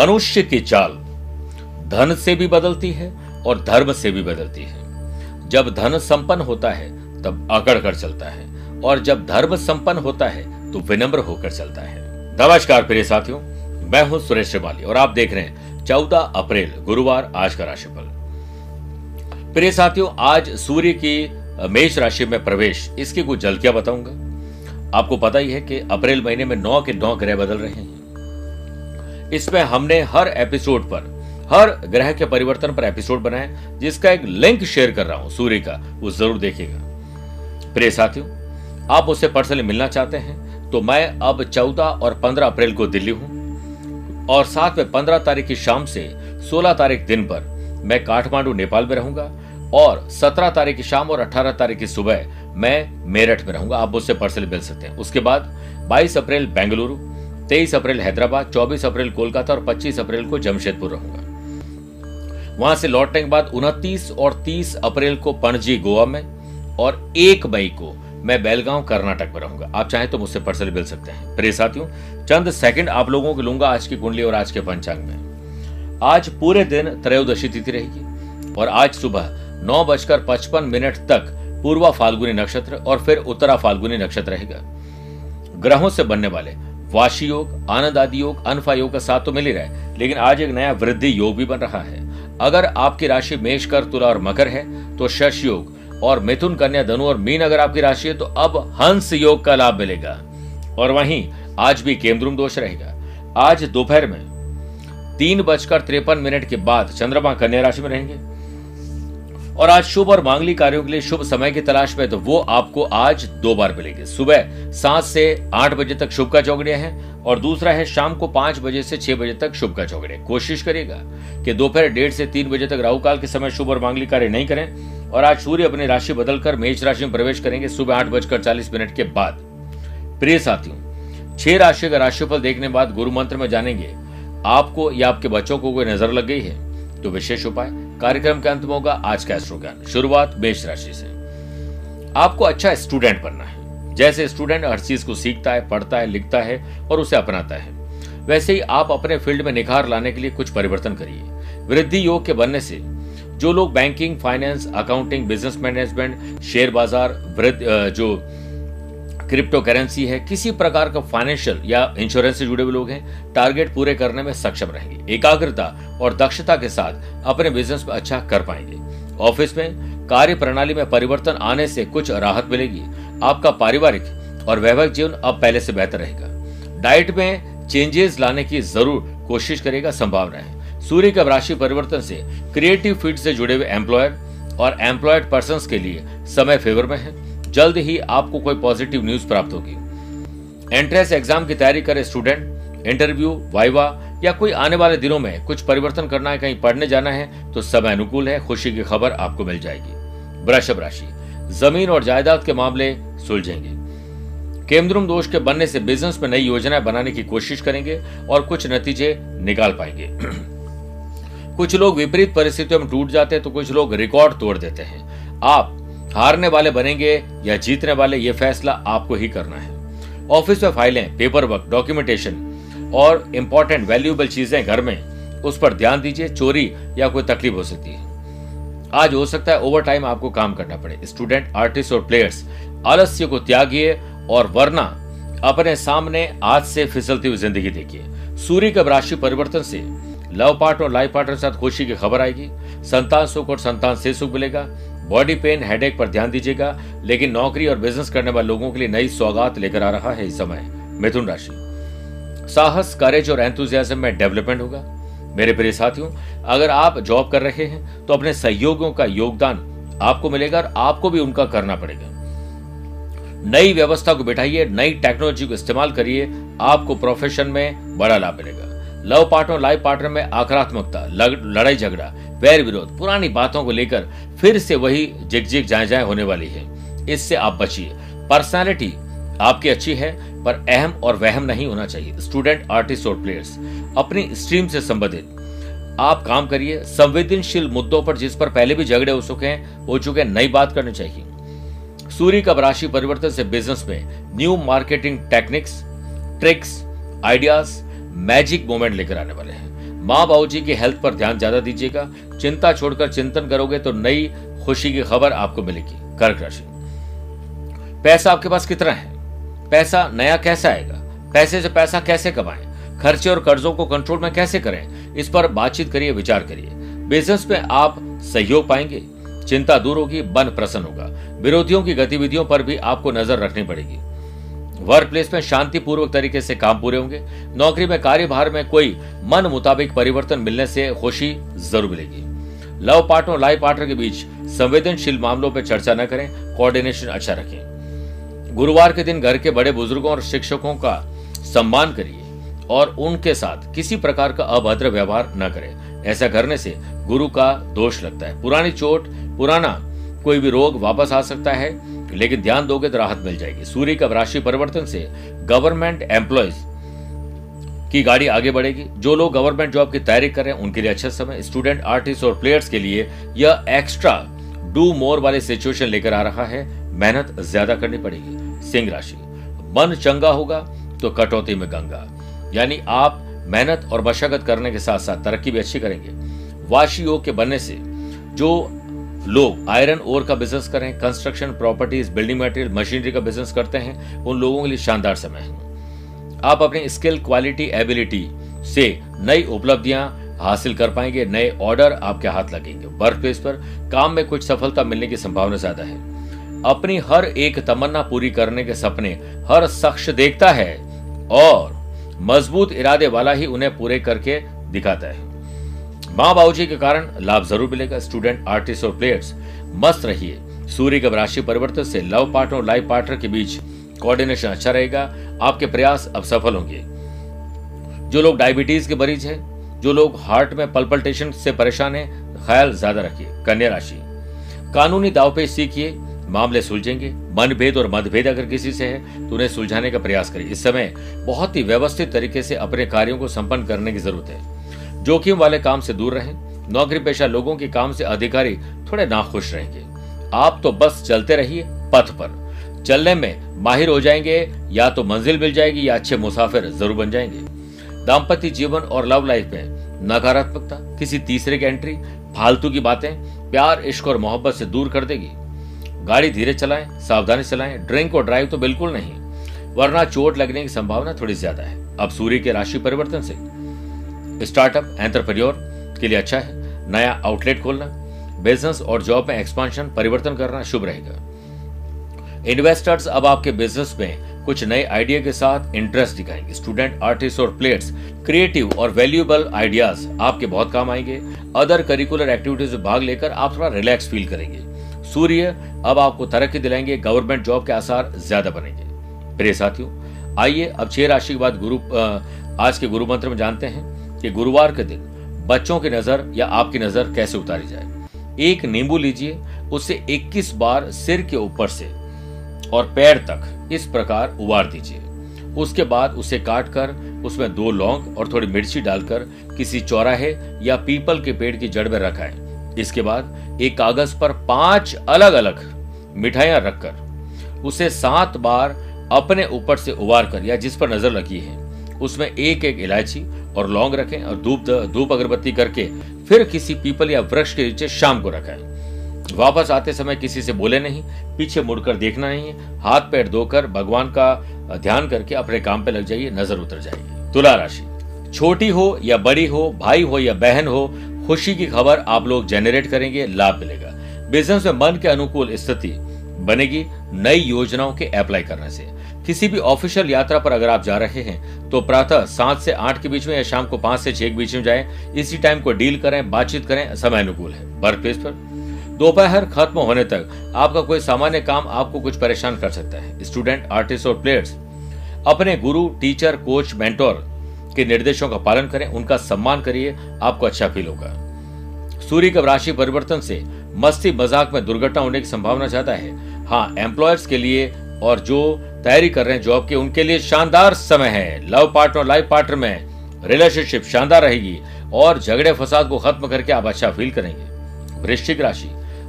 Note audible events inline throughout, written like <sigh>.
मनुष्य की चाल धन से भी बदलती है और धर्म से भी बदलती है। जब धन संपन्न होता है, तब अकड़ कर चलता है, और जब धर्म संपन्न होता है तो विनम्र होकर चलता है। नमस्कार प्रिय साथियों, मैं हूँ सुरेश श्रिवाली और आप देख रहे हैं चौदह अप्रैल, गुरुवार, आज का राशिफल। प्रिय साथियों, आज सूर्य की मेष राशि में प्रवेश, इसकी कुछ झलकियाँ बताऊँगा। आपको पता ही है कि अप्रैल महीने में नौ के नौ ग्रह बदल रहे हैं। इसमें हमने हर एपिसोड पर, हर ग्रह के परिवर्तन पर एपिसोड बनाए जिसका एक लिंक शेयर कर रहा हूँ, सूर्य का, वो ज़रूर देखिएगा। प्रिय साथियों, आप उससे पर्सनली मिलना चाहते हैं तो मैं अब चौदह और पंद्रह अप्रैल को दिल्ली हूँ, और साथ में पंद्रह तारीख की शाम से सोलह तारीख दिन पर मैं काठमांडू, नेपाल में रहूँगा, और सत्रह तारीख की शाम और अठारह तारीख की सुबह मैं मेरठ में रहूँगा। आप मुझसे पर्सनली मिल सकते हैं। उसके बाद बाईस अप्रैल बेंगलुरु तेईस अप्रैल हैदराबाद, चौबीस अप्रैल कोलकाता और पच्चीस अप्रैल को जमशेदपुर रहूँगा। वहाँ से लौटने के बाद उनतीस और तीस अप्रैल को पणजी गोवा में और एक मई को मैं बेलगांव, कर्नाटक में रहूँगा। आप चाहें तो मुझसे पर्सनली मिल सकते हैं। प्रिय साथियों, चंद सेकंड आप लोगों को लूँगा आज की कुंडली और आज के पंचांग में। आज पूरे दिन त्रयोदशी तिथि रहेगी और आज सुबह नौ बजकर पचपन मिनट तक पूर्वा फाल्गुनी नक्षत्र और फिर उत्तरा फाल्गुनी नक्षत्र रहेगा। ग्रहों से बनने वाले वाशी योग, आनंद आदि योग, अनफा योग का साथ तो मिल ही रहा है, लेकिन आज एक नया वृद्धि योग भी बन रहा है। अगर आपकी राशि मेष कर, तुला और मकर है तो शश योग और मिथुन कन्या धनु और मीन अगर आपकी राशि है तो अब हंस योग का लाभ मिलेगा। और वहीं आज भी केमद्रुम दोष रहेगा। आज दोपहर में तीन बजकर तिरपन मिनट के बाद चंद्रमा कन्या राशि में रहेंगे। और आज शुभ और मांगली कार्यों के लिए शुभ समय की तलाश में तो वो आपको आज दो बार मिलेंगे। सुबह सात से आठ बजे तक शुभ का चौकड़िया है और दूसरा है शाम को पाँच बजे से छह बजे तक शुभ का चौकड़िया कोशिश करेगा कि दोपहर डेढ़ से तीन बजे तक राहु काल के समय शुभ और मांगली कार्य नहीं करें और आज सूर्य अपनी राशि बदलकर मेष राशि में प्रवेश करेंगे। सुबह आठ बजकर चालीस मिनट के बाद। प्रिय साथियों, छह राशि का राशिफल देखने बाद गुरु मंत्र में जानेंगे, आपको या आपके बच्चों को कोई नज़र लग गई है? तो विशेष उपाय कार्यक्रम के अंत में होगा आज का एस्ट्रो ज्ञान शुरुआत मेष राशि से। आपको अच्छा स्टूडेंट बनना है। जैसे स्टूडेंट हर चीज़ को सीखता है, पढ़ता है, लिखता है और उसे अपनाता है। वैसे ही आप अपने फ़ील्ड में निखार लाने के लिए कुछ परिवर्तन करिए। वृद्धि योग के बनने से जो लोग banking, finance, accounting, business management, share बाज़ार जो क्रिप्टो करेंसी है, किसी प्रकार का फाइनेंशियल या इंश्योरेंस से जुड़े हुए लोग हैं टारगेट पूरे करने में सक्षम रहेंगे, एकाग्रता और दक्षता के साथ अपने बिज़नेस में अच्छा कर पाएँगे। ऑफ़िस में कार्य प्रणाली में परिवर्तन आने से कुछ राहत मिलेगी, आपका पारिवारिक और वैवाहिक जीवन अब पहले से बेहतर रहेगा। डाइट में चेंजेस लाने की ज़रूर कोशिश करेगा संभावना है। सूर्य का राशि परिवर्तन से क्रिएटिव फ़ील्ड से जुड़े हुए एम्प्लॉयर और एम्प्लॉयड पर्सन के लिए समय फेवर में है। जल्द ही आपको कोई पॉजिटिव न्यूज़ प्राप्त होगी। एंट्रेंस एग्ज़ाम की तैयारी करे स्टूडेंट इंटरव्यू वाइवा या कोई आने वाले दिनों में कुछ परिवर्तन करना है, कहीं पढ़ने जाना है तो समय अनुकूल है, खुशी की खबर आपको मिल जाएगी। वृषभ राशि, ज़मीन और जायदाद के मामले सुलझेंगे। केमद्रुम दोष के बनने से बिज़नेस में नई योजनाएँ बनाने की कोशिश करेंगे और कुछ नतीजे निकाल पाएँगे। <clears throat> कुछ लोग विपरीत परिस्थितियों में टूट जाते हैं तो कुछ लोग रिकॉर्ड तोड़ देते हैं। आप हारने वाले बनेंगे या जीतने वाले, ये फैसला आपको ही करना है। ऑफ़िस में फाइलें पेपर वर्क डॉक्यूमेंटेशन और इंपॉर्टेंट वैल्यूएबल चीज़ें घर में, उस पर ध्यान दीजिए, चोरी या कोई तकलीफ़ हो सकती है। आज हो सकता है ओवर टाइम आपको काम करना पड़े। स्टूडेंट आर्टिस्ट और प्लेयर्स आलस्य को त्यागिए और वरना अपने सामने आज से फिसलती हुई ज़िंदगी देखिए। सूर्य का राशि परिवर्तन से लव पार्ट और लाइफ पार्टनर के साथ खुशी की खबर आएगी। संतान सुख और संतान से सुख मिलेगा। बॉडी पेन हेडेक पर ध्यान दीजिएगा, लेकिन नौकरी और बिज़नेस करने वाले लोगों के लिए नई सौगात लेकर आ रहा है इस समय, मिथुन राशि। साहस करेज और एंथुजियाज्म में डेवलपमेंट होगा। मेरे प्रिय साथियों, अगर आप जॉब कर रहे हैं तो अपने सहयोगियों का योगदान आपको मिलेगा और आपको भी उनका करना पड़ेगा। नई व्यवस्था को बिठाइए, नई टेक्नोलॉजी को इस्तेमाल करिए, आपको प्रोफेशन में बड़ा लाभ मिलेगा। लव पार्टनर लाइफ पार्टनर में आक्रात्मकता लड़ाई झगड़ा वैर विरोध, पुरानी बातों को लेकर फिर से वही जिग जिग जाए जाए होने वाली है। इससे आप बचिए। पर्सनालिटी आपकी अच्छी है, पर अहम और वहम नहीं होना चाहिए। स्टूडेंट आर्टिस्ट और प्लेयर्स अपनी स्ट्रीम से संबंधित। आप काम करिए। संवेदनशील मुद्दों पर जिस पर पहले भी झगड़े हो चुके हैं, हो चुके हैं, नई बात करनी चाहिए। सूर्य का राशि परिवर्तन से बिज़नेस में new marketing techniques tricks ideas magic moment लेकर आने वाले हैं। माँ बाबू जी की हेल्थ पर ध्यान ज़्यादा दीजिएगा। चिंता छोड़कर चिंतन करोगे तो नई खुशी की खबर आपको मिलेगी। कर्क राशि। पैसा आपके पास कितना है? पैसा नया कैसे आएगा? पैसे से पैसा कैसे कमाएँ? खर्चे और कर्जों को कंट्रोल में कैसे करें? इस पर बातचीत करिए, विचार करिए। बिज़नेस में आप सहयोग पाएँगे। चिंता दूर होगी, मन प्रसन्न होगा। विरोधियों की गतिविधियों पर भी आपको नज़र रखनी पड़ेगी। वर्क प्लेस में शांतिपूर्वक तरीके से काम पूरे होंगे। नौकरी में, कार्यभार में कोई मन मुताबिक परिवर्तन मिलने से खुशी ज़रूर मिलेगी। लव पार्टनर, लाइफ पार्टनर के बीच संवेदनशील मामलों पर चर्चा न करें, कोऑर्डिनेशन अच्छा रखें। गुरुवार के दिन घर के बड़े बुज़ुर्गों और शिक्षकों का सम्मान करिए और उनके साथ किसी प्रकार का अभद्र व्यवहार न करें। ऐसा करने से गुरु का दोष लगता है। पुरानी चोट, पुराना कोई भी रोग वापस आ सकता है। लेकिन ध्यान दोगे तो राहत मिल जाएगी। सूर्य का राशि परिवर्तन से गवर्नमेंट एम्प्लॉयज़ की गाड़ी आगे बढ़ेगी। जो लोग गवर्नमेंट जॉब की तैयारी कर रहे हैं, उनके लिए अच्छा समय। स्टूडेंट आर्टिस्ट और प्लेयर्स के लिए यह एक्स्ट्रा डू मोर वाले सिचुएशन लेकर आ रहा है। मेहनत ज़्यादा करनी पड़ेगी। सिंह राशि। मन चंगा होगा तो कटौती में गंगा। यानी आप मेहनत और मशक्कत करने के साथ साथ तरक्की भी अच्छी करेंगे। वाशी योग के बनने से जो लोग आयरन ओर का बिज़नेस करें construction properties building material machinery का बिज़नेस करते हैं, उन लोगों के लिए शानदार समय है। आप अपनी स्किल क्वालिटी एबिलिटी से नई उपलब्धियाँ हासिल कर पाएँगे, नए ऑर्डर आपके हाथ लगेंगे। वर्क प्लेस पर काम में कुछ सफलता मिलने की संभावना ज़्यादा है। अपनी हर एक तमन्ना पूरी करने के सपने हर शख्स देखता है और मज़बूत इरादे वाला ही उन्हें पूरे करके दिखाता है। माँ बाबू के कारण लाभ ज़रूर मिलेगा। स्टूडेंट आर्टिस्ट और प्लेयर्स मस्त रहिए। सूर्य के राशि परिवर्तन से लव पार्टनर और लाइफ पार्टनर के बीच कोऑर्डिनेशन अच्छा रहेगा। आपके प्रयास अब सफल होंगे। जो लोग डायबिटीज़ के मरीज़ हैं, जो लोग हार्ट में पल्पल्टेशन से परेशान हैं, ख्याल ज़्यादा रखिए। कन्या राशि, कानूनी दावपेच सीखिए। मामले सुलझेंगे। मनभेद और मतभेद अगर किसी से है तो उन्हें सुलझाने का प्रयास करिए। इस समय बहुत ही व्यवस्थित तरीके से अपने कार्यों को संपन्न करने की ज़रूरत है। जोखिम वाले काम से दूर रहें नौकरी पेशा लोगों के काम से अधिकारी थोड़े नाखुश रहेंगे। आप तो बस चलते रहिए पथ पर। चलने में माहिर हो जाएँगे, या तो मंजिल मिल जाएगी, या अच्छे मुसाफिर ज़रूर बन जाएँगे। दाम्पत्य जीवन और लव लाइफ में नकारात्मकता, किसी तीसरे की एंट्री फालतू की बातें, प्यार, इश्क और मोहब्बत से दूर कर देगी। गाड़ी धीरे चलाएँ, सावधानी चलाएँ ड्रिंक और ड्राइव तो बिल्कुल नहीं। वरना चोट लगने की संभावना थोड़ी ज़्यादा है। अब सूर्य के राशि परिवर्तन से। स्टार्टअप एंटरप्रेन्योर के लिए अच्छा है। नया आउटलेट खोलना, बिज़नेस और जॉब में एक्सपांशन परिवर्तन करना शुभ रहेगा। इन्वेस्टर्स अब आपके बिज़नेस में कुछ नए आइडिया के साथ इंटरेस्ट दिखाएँगे। स्टूडेंट आर्टिस्ट और प्लेयर्स क्रिएटिव और वैल्यूएबल आइडियाज़ आपके बहुत काम आएँगे। अदर करिकुलर एक्टिविटीज़ में भाग लेकर आप थोड़ा रिलैक्स फील करेंगे। सूर्य अब आपको तरक्की दिलाएँगे गवर्नमेंट जॉब के आसार ज़्यादा बनेंगे। प्रिय साथियों, आइए अब छह राशि के बाद गुरु आज के गुरु मंत्र में जानते हैं। कि गुरुवार के दिन बच्चों की नज़र या आपकी नज़र कैसे उतारी जाए? एक नींबू लीजिए, उसे 21 बार सिर के ऊपर से और पैर तक इस प्रकार उबार दीजिए। उसके बाद उसे काटकर उसमें दो लौंग और थोड़ी मिर्ची डालकर किसी चौराहे या पीपल के पेड़ की जड़ में रखाएँ। इसके बाद एक कागज़ पर पाँच अलग अलग मिठाइयाँ रखकर उसे सात बार अपने ऊपर से उबार कर या जिस पर नज़र लगी है, उसमें एक एक इलायची और लौंग रखें और धूप धूप अगरबत्ती करके फिर किसी पीपल या वृक्ष के नीचे शाम को रखें। वापस आते समय किसी से बोले नहीं, पीछे मुड़कर देखना नहीं हाथ पैर धोकर भगवान का ध्यान करके अपने काम पे लग जाइए, नज़र उतर जाएगी तुला राशि। छोटी हो या बड़ी हो, भाई हो या बहन हो, खुशी की खबर आप लोग जेनरेट करेंगे, लाभ मिलेगा। बिज़नेस में मन के अनुकूल स्थिति बनेगी नई योजनाओं के अप्लाई करने से। किसी भी ऑफिशियल यात्रा पर अगर आप जा रहे हैं तो प्रातः सात से आठ के बीच में या शाम को पाँच से छह के बीच में जाएँ। इसी टाइम को डील करें, बातचीत करें, समय अनुकूल है। वर्क प्लेस पर। दोपहर खत्म होने तक आपका कोई सामान्य काम आपको कुछ परेशान कर सकता है। स्टूडेंट आर्टिस्ट और प्लेयर्स अपने गुरु टीचर कोच मेंटोर के निर्देशों का पालन करें। उनका सम्मान करिए, आपको अच्छा फील होगा। सूर्य का राशि परिवर्तन से मस्ती मज़ाक में दुर्घटना होने की संभावना ज़्यादा है। हाँ एम्प्लॉयर्स के लिए और जो तैयारी कर रहे हैं जॉब के, उनके लिए शानदार समय है। लव पार्टनर लाइफ पार्टनर में रिलेशनशिप शानदार रहेगी और झगड़े फसाद को खत्म करके आप अच्छा फील करेंगे। वृश्चिक राशि,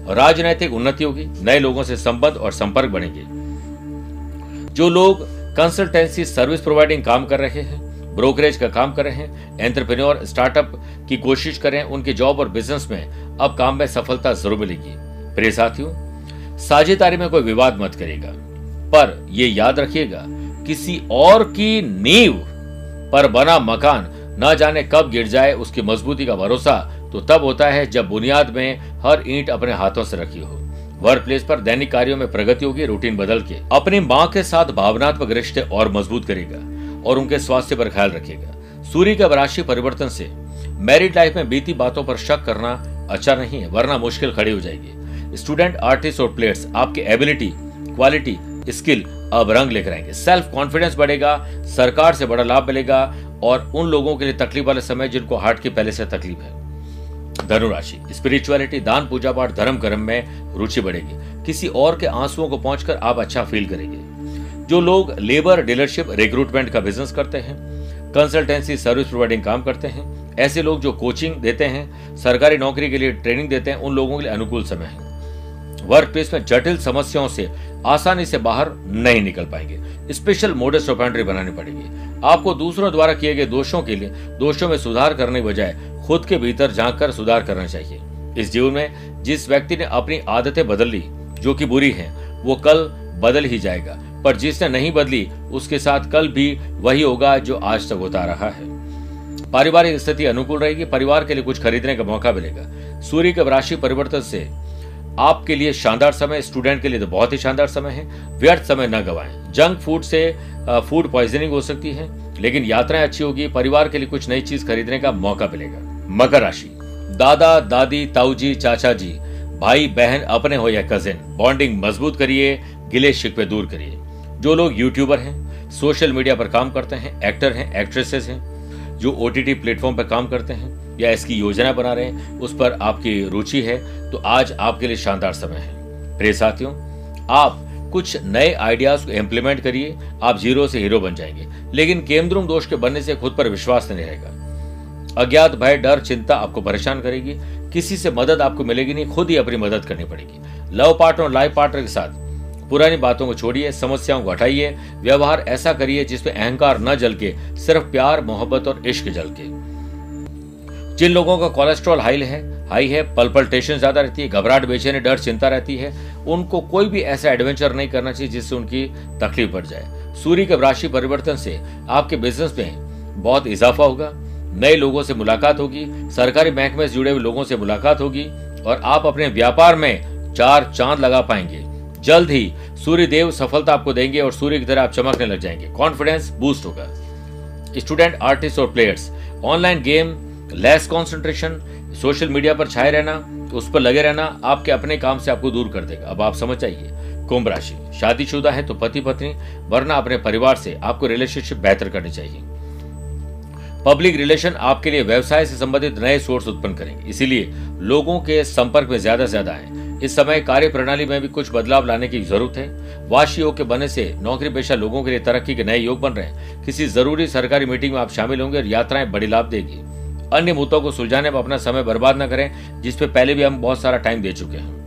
राजनैतिक उन्नति होगी नए लोगों से संबंध और संपर्क बढ़ेंगे जो लोग कंसल्टेंसी सर्विस प्रोवाइडिंग काम कर रहे हैं ब्रोकरेज का काम कर रहे हैं एंटरप्रेन्योर स्टार्टअप की कोशिश करें उनके जॉब और बिज़नेस में अब काम में सफलता ज़रूर मिलेगी। प्रिय साथियों साझेदारी में कोई विवाद मत करेगा पर यह याद रखिएगा, किसी और की नींव पर बना मकान न जाने कब गिर जाए, उसकी मजबूती का भरोसा तो तब होता है जब बुनियाद में हर ईंट अपने हाथों से रखी हो। वर्क प्लेस पर दैनिक कार्यों में प्रगति होगी, रूटीन बदल के। अपनी माँ के साथ भावनात्मक रिश्ते और मज़बूत करेगा और उनके स्वास्थ्य पर ख्याल रखेगा सूर्य के राशि परिवर्तन से। मैरिड लाइफ में बीती बातों पर शक करना अच्छा नहीं है, वरना मुश्किल खड़ी हो जाएगी। स्टूडेंट, आर्टिस्ट और प्लेयर्स, आपकी एबिलिटी, क्वालिटी, स्किल अब रंग लेकर आएँगे। सेल्फ कॉन्फिडेंस बढ़ेगा, सरकार से बड़ा लाभ मिलेगा और उन लोगों के लिए तकलीफ़ वाले समय जिनको हार्ट की पहले से तकलीफ़ है। धनुराशि स्पिरिचुअलिटी दान, पूजा पाठ, धर्म, कर्म में रुचि बढ़ेगी। किसी और के आंसुओं को पहुंचकर आप अच्छा फील करेंगे। जो लोग लेबर डीलरशिप रिक्रूटमेंट का बिज़नेस करते हैं कंसल्टेंसी सर्विस प्रोवाइडिंग काम करते हैं, ऐसे लोग जो कोचिंग देते हैं, सरकारी नौकरी के लिए ट्रेनिंग देते हैं, उन लोगों के लिए अनुकूल समय है। वर्क प्लेस में जटिल समस्याओं से आसानी से बाहर नहीं निकल पाएँगे। स्पेशल मोडस ऑपेंट्री बनानी पड़ेगी। आपको दूसरों द्वारा किए गए दोषों के लिए दोषों में सुधार करने के बजाय खुद के भीतर झाँक कर सुधार करना चाहिए। इस जीवन में जिस व्यक्ति ने अपनी आदतें बदल ली जो कि बुरी हैं, वो कल बदल ही जाएगा। पर जिसने नहीं बदली उसके साथ कल भी वही होगा जो आज तक होता रहा है। पारिवारिक स्थिति अनुकूल रहेगी परिवार के लिए कुछ खरीदने का मौका मिलेगा। सूर्य के राशि परिवर्तन से आपके लिए शानदार समय स्टूडेंट के लिए तो बहुत ही शानदार समय है। व्यर्थ समय न गवाएँ। जंक फ़ूड से फ़ूड पॉइजनिंग हो सकती है, लेकिन यात्राएँ अच्छी होगी, परिवार के लिए कुछ नई चीज़ खरीदने का मौका मिलेगा। मकर राशि। दादा, दादी, ताऊजी चाचा जी भाई, बहन, अपने हो या कजिन बॉन्डिंग मज़बूत करिए, गिले शिकवे दूर करिए। जो लोग यूट्यूबर हैं सोशल मीडिया पर काम करते हैं एक्टर हैं एक्ट्रेसेस हैं, जो ओ प्लेटफॉर्म पर काम करते हैं या इसकी योजना बना रहे हैं, उस पर आपकी रुचि है तो आज आपके लिए शानदार समय है। प्रिय साथियों, आप कुछ नए आइडियाज़ को इम्प्लीमेंट करिए, आप ज़ीरो से हीरो बन जाएँगे। लेकिन केमद्रुम दोष के बनने से खुद पर विश्वास नहीं रहेगा। अज्ञात भय, डर, चिंता आपको परेशान करेगी, किसी से मदद आपको मिलेगी नहीं, खुद ही अपनी मदद करनी पड़ेगी। लव पार्टनर और लाइफ पार्टनर के साथ पुरानी बातों को छोड़िए, समस्याओं को हटाइए, व्यवहार ऐसा करिए जिसमें अहंकार न जल के सिर्फ़ प्यार, मोहब्बत और इश्क जल के जिन लोगों का कोलेस्ट्रॉल हाई है हाई है पल्पल्टेशन ज़्यादा रहती है, घबराहट, बेचैनी, डर, चिंता रहती है, उनको कोई भी ऐसा एडवेंचर नहीं करना चाहिए जिससे उनकी तकलीफ़ बढ़ जाए। सूर्य के राशि परिवर्तन से आपके बिज़नेस में बहुत इजाफा होगा, नए लोगों से मुलाकात होगी, सरकारी बैंक में जुड़े हुए लोगों से मुलाकात होगी और आप अपने व्यापार में चार चाँद लगा पाएँगे। जल्द ही सूर्य देव सफलता आपको देंगे और सूर्य की तरह आप चमकने लग जाएँगे। कॉन्फिडेंस बूस्ट होगा। स्टूडेंट आर्टिस्ट और players online game less concentration social media पर छाए रहना, उस पर लगे रहना, आपके अपने काम से आपको दूर कर देगा। अब आप समझ जाइए, कुंभ राशि, शादीशुदा है तो पति पत्नी वरना अपने परिवार से आपको रिलेशनशिप बेहतर करनी चाहिए। पब्लिक रिलेशन आपके लिए व्यवसाय से संबंधित नए सोर्स उत्पन्न करेंगे। इसीलिए लोगों के संपर्क में ज़्यादा से ज़्यादा है इस समय कार्य प्रणाली में भी कुछ बदलाव लाने की ज़रूरत है। वाशी योग के बनने से नौकरी पेशा लोगों के लिए तरक्की के नए योग बन रहे हैं। किसी ज़रूरी सरकारी मीटिंग में आप शामिल होंगे और यात्राएँ बड़ी लाभ देगी। अन्य मुद्दों को सुलझाने में अपना समय बर्बाद न करें जिसपे पहले भी हम बहुत सारा टाइम दे चुके हैं।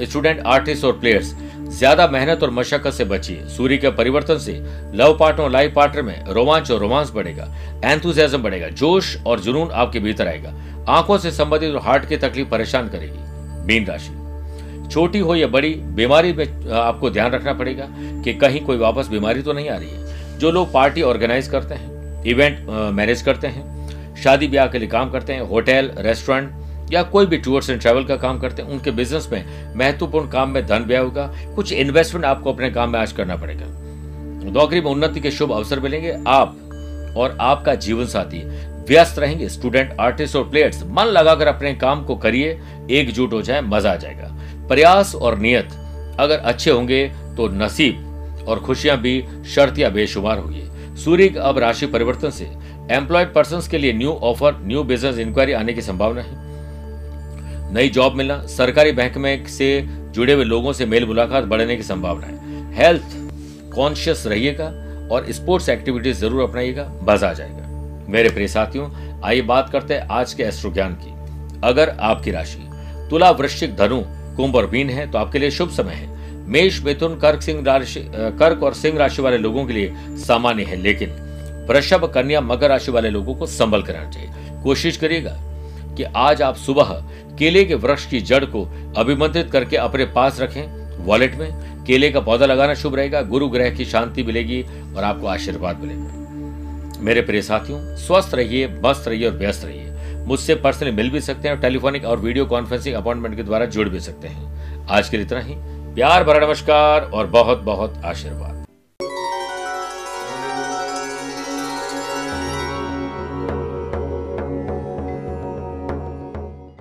स्टूडेंट आर्टिस्ट और प्लेयर्स ज़्यादा मेहनत और मशक्कत से बचिए। सूर्य के परिवर्तन से लव पार्टनर और लाइफ पार्टनर में रोमांच और रोमांस बढ़ेगा एंथुजियाज्म बढ़ेगा, जोश और जुनून आपके भीतर आएगा। आँखों से संबंधित और हार्ट की तकलीफ़ परेशान करेगी। मीन राशि। छोटी हो या बड़ी, बीमारी में आपको ध्यान रखना पड़ेगा कि कहीं कोई वापस बीमारी तो नहीं आ रही है। जो लोग पार्टी ऑर्गेनाइज करते हैं इवेंट मैनेज करते हैं शादी ब्याह के लिए काम करते हैं, होटल, रेस्टोरेंट या कोई भी टूर्स एंड ट्रैवल का काम करते हैं, उनके बिज़नेस में महत्वपूर्ण काम में धन व्यय होगा। कुछ इन्वेस्टमेंट आपको अपने काम में आज करना पड़ेगा। नौकरी में उन्नति के शुभ अवसर मिलेंगे। आप और आपका जीवन साथी व्यस्त रहेंगे। स्टूडेंट आर्टिस्ट और प्लेयर्स मन लगाकर अपने काम को करिए। एकजुट हो जाए, मज़ा आ जाएगा। प्रयास और नियत अगर अच्छे होंगे तो नसीब और खुशियाँ भी शर्त या बेशुमार होगी। सूर्य अब राशि परिवर्तन से एम्प्लॉयड पर्सन के लिए new offer new business inquiry आने की संभावना है। नई जॉब मिलना, सरकारी बैंक में से जुड़े हुए लोगों से मेल मुलाकात बढ़ने की संभावना है। हेल्थ कॉन्शियस रहिएगा और स्पोर्ट्स एक्टिविटीज़ ज़रूर अपनाइएगा मज़ा आ जाएगा। मेरे प्रिय साथियों, आइए बात करते हैं आज के एस्ट्रो ज्ञान की। अगर आपकी राशि तुला वृश्चिक धनु, कुंभ और मीन है तो आपके लिए शुभ समय है। मेष मिथुन, कर्क सिंह राशि कर्क और सिंह राशि वाले लोगों के लिए सामान्य है, लेकिन वृषभ कन्या मकर राशि वाले लोगों को संभल कर रहना चाहिए। कोशिश करिएगा कि आज आप सुबह केले के वृक्ष की जड़ को अभिमंत्रित करके अपने पास रखें वॉलेट में। केले का पौधा लगाना शुभ रहेगा, गुरु ग्रह की शांति मिलेगी और आपको आशीर्वाद मिलेगा। मेरे प्रिय साथियों, स्वस्थ रहिए, मस्त रहिए और व्यस्त रहिए। मुझसे पर्सनली मिल भी सकते हैं और टेलीफोनिक और वीडियो कॉन्फ्रेंसिंग अपॉइंटमेंट के द्वारा जुड़ भी सकते हैं। आज के लिए इतना ही। प्यार भरा नमस्कार और बहुत बहुत आशीर्वाद।